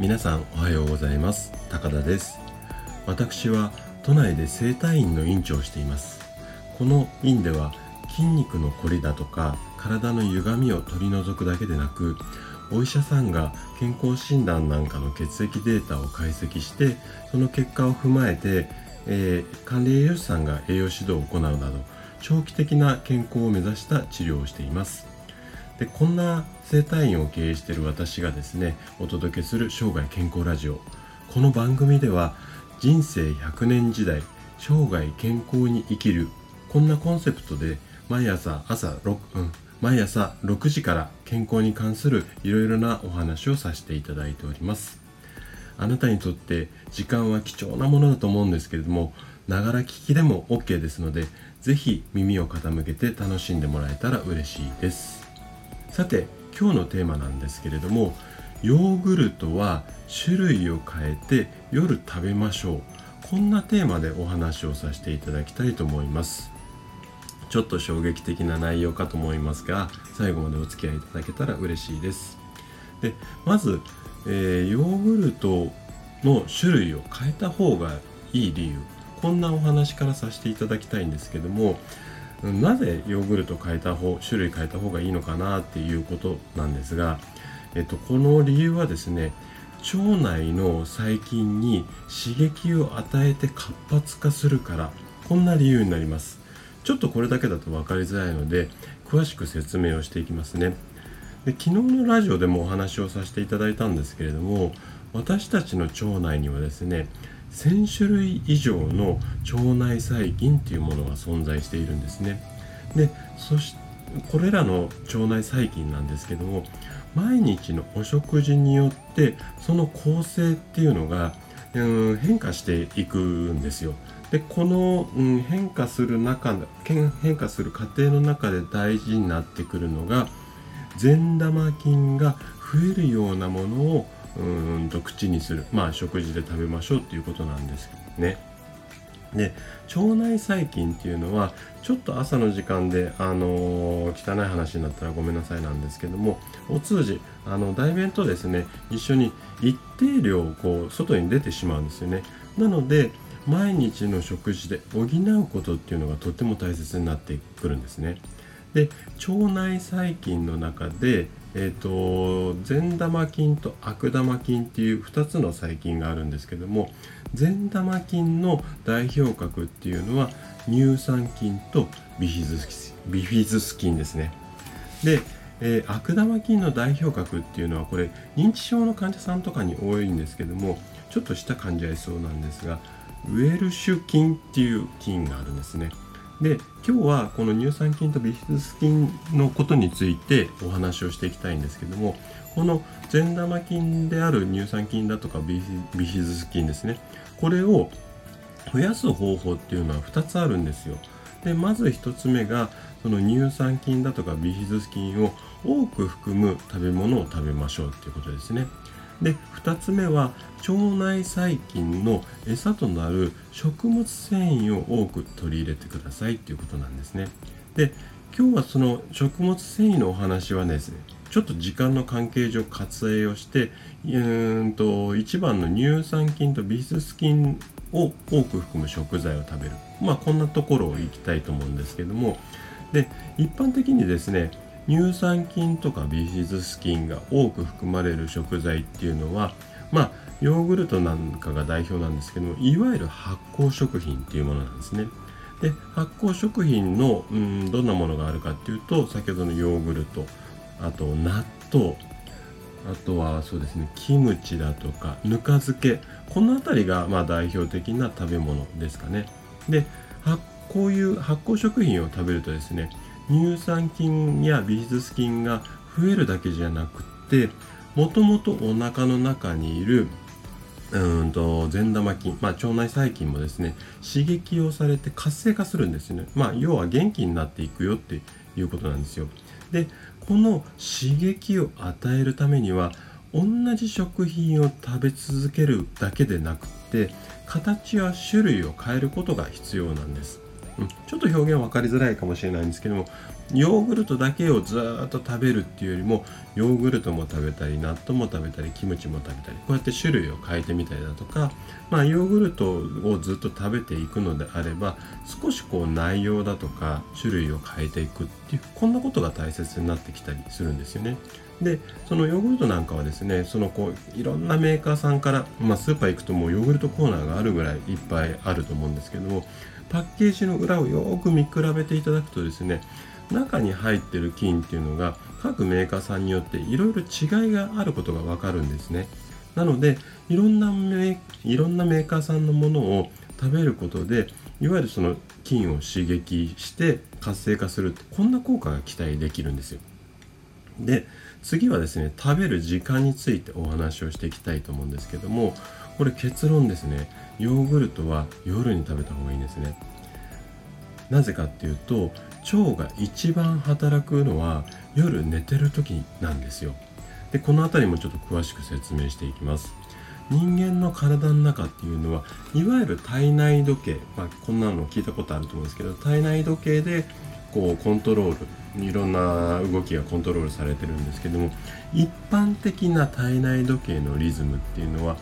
皆さんおはようございます。高田です。私は都内で整体院の院長をしています。この院では筋肉のこりだとか体の歪みを取り除くだけでなくお医者さんが健康診断なんかの血液データを解析してその結果を踏まえて、えー、管理栄養士さんが栄養指導を行うなど長期的な健康を目指した治療をしています。でこんな整体院を経営している私がですねお届けする生涯健康ラジオ。この番組では人生100年時代生涯健康に生きるこんなコンセプトで毎朝朝6、うん、毎朝6時から健康に関するいろいろなお話をさせていただいております。あなたにとって時間は貴重なものだと思うんですけれどもながら聞きでも OK ですので是非耳を傾けて楽しんでもらえたら嬉しいです。さて今日のテーマなんですけれどもヨーグルトは種類を変えて夜食べましょう。こんなテーマでお話をさせていただきたいと思います。ちょっと衝撃的な内容かと思いますが最後までお付き合いいただけたら嬉しいです。でまず、えー、ヨーグルトの種類を変えた方がいい理由。こんなお話からさせていただきたいんですけどもなぜヨーグルト変えた方種類変えた方がいいのかなっていうことなんですが、えっと、この理由はですね腸内の細菌に刺激を与えて活発化するからこんな理由になります。ちょっとこれだけだと分かりづらいので詳しく説明をしていきますね。で昨日のラジオでもお話をさせていただいたんですけれども私たちの腸内にはですね1000種類以上の腸内細菌っていうものが存在しているんですね。でそしてこれらの腸内細菌なんですけども毎日のお食事によってその構成っていうのが、うん、変化していくんですよ。でこの、うん、変化する中変化する過程の中で大事になってくるのが善玉菌が増えるようなものをうんと口にする。まあ食事で食べましょうっていうことなんですね。で腸内細菌っていうのはちょっと朝の時間で、あのー、汚い話になったらごめんなさいなんですけどもお通じあの大便とですね一緒に一定量こう外に出てしまうんですよね。なので毎日の食事で補うことっていうのがとっても大切になってくるんですね。で腸内細菌の中でえーと、善玉菌と悪玉菌っていう2つの細菌があるんですけども善玉菌の代表格っていうのは乳酸菌とビフィズビフィズス菌ですね。で、えー、悪玉菌の代表格っていうのはこれ認知症の患者さんとかに多いんですけどもちょっとした患者いそうなんですがウェルシュ菌っていう菌があるんですね。で今日はこの乳酸菌とビフィズス菌のことについてお話をしていきたいんですけどもこの善玉菌である乳酸菌だとかビフィズス菌ですね。これを増やす方法っていうのは2つあるんですよ。でまず1つ目がその乳酸菌だとかビフィズス菌を多く含む食べ物を食べましょうっていうことですね。で2つ目は腸内細菌の餌となる食物繊維を多く取り入れてくださいっていうことなんですね。で今日はその食物繊維のお話はですねちょっと時間の関係上割愛をしてうんと1番の乳酸菌とビスス菌を多く含む食材を食べる。まあこんなところをいきたいと思うんですけども。で一般的にですね乳酸菌とかビフィズス菌が多く含まれる食材っていうのはまあヨーグルトなんかが代表なんですけどいわゆる発酵食品っていうものなんですね。で発酵食品のうんどんなものがあるかっていうと先ほどのヨーグルトあと納豆あとはそうですねキムチだとかぬか漬けこの辺りがまあ代表的な食べ物ですかね。でこういう発酵食品を食べるとですね乳酸菌やビフィズス菌が増えるだけじゃなくてもともとお腹の中にいるうんと善玉菌、まあ、腸内細菌もですね刺激をされて活性化するんですよね、まあ、要は元気になっていくよっていうことなんですよ。でこの刺激を与えるためには同じ食品を食べ続けるだけでなくて形や種類を変えることが必要なんです。ちょっと表現分かりづらいかもしれないんですけどもヨーグルトだけをずっと食べるっていうよりもヨーグルトも食べたり納豆も食べたりキムチも食べたりこうやって種類を変えてみたりだとか、まあ、ヨーグルトをずっと食べていくのであれば少しこう内容だとか種類を変えていくっていうこんなことが大切になってきたりするんですよね。でそのヨーグルトなんかはですねそのこういろんなメーカーさんから、まあ、スーパー行くともうヨーグルトコーナーがあるぐらいいっぱいあると思うんですけどもパッケージの裏をよく見比べていただくとですね中に入ってる菌っていうのが各メーカーさんによっていろいろ違いがあることがわかるんですね。なのでいろんなメいろんなメーカーさんのものを食べることでいわゆるその菌を刺激して活性化するこんな効果が期待できるんですよ。で次はですね食べる時間についてお話をしていきたいと思うんですけどもこれ結論ですね。ヨーグルトは夜に食べた方がいいんですね。なぜかっていうと腸が一番働くのは夜寝てる時なんですよ。でこの辺りもちょっと詳しく説明していきます。人間の体の中っていうのはいわゆる体内時計、まあ、こんなの聞いたことあると思うんですけど体内時計でこうコントロールいろんな動きがコントロールされてるんですけども一般的な体内時計のリズムっていうのは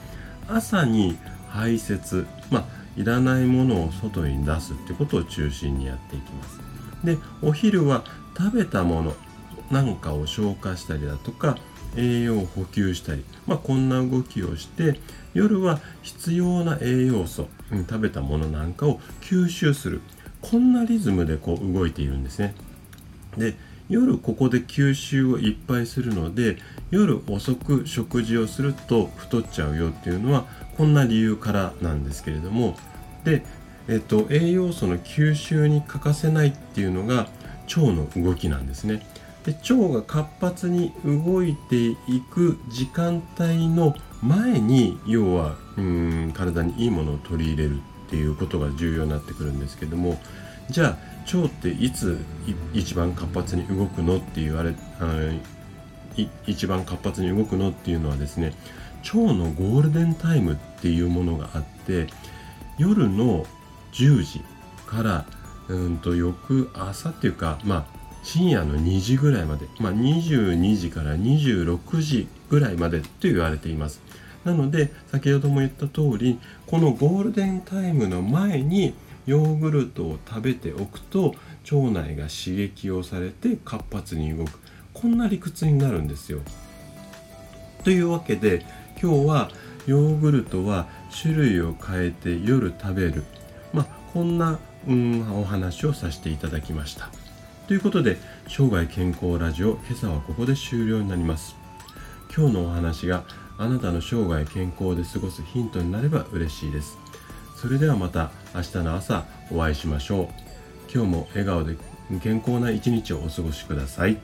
朝に排泄まあいらないものを外に出すってことを中心にやっていきます。でお昼は食べたものなんかを消化したりだとか栄養を補給したり、まあ、こんな動きをして夜は必要な栄養素、食べたものなんかを吸収する。こんなリズムでこう動いているんですね。で夜ここで吸収をいっぱいするので夜遅く食事をすると太っちゃうよっていうのはこんな理由からなんですけれども。で、えっと、栄養素の吸収に欠かせないっていうのが腸の動きなんですね。で腸が活発に動いていく時間帯の前に要はうん体にいいものを取り入れるっていうことが重要になってくるんですけども。じゃあ腸っていつ一番活発に動くの？って言われあの一番活発に動くの？っていうのはですね腸のゴールデンタイムっていうものがあって夜の10時からうんと翌朝っていうかまあ深夜の2時ぐらいまで、まあ、22時から26時ぐらいまでと言われています。なので先ほども言った通りこのゴールデンタイムの前にヨーグルトを食べておくと腸内が刺激をされて活発に動くこんな理屈になるんですよ。というわけで今日はヨーグルトは種類を変えて夜食べるまあこんな、うん、お話をさせていただきました。ということで生涯健康ラジオ今朝はここで終了になります。今日のお話があなたの生涯健康で過ごすヒントになれば嬉しいです。それではまた明日の朝お会いしましょう。今日も笑顔で健康な一日をお過ごしください。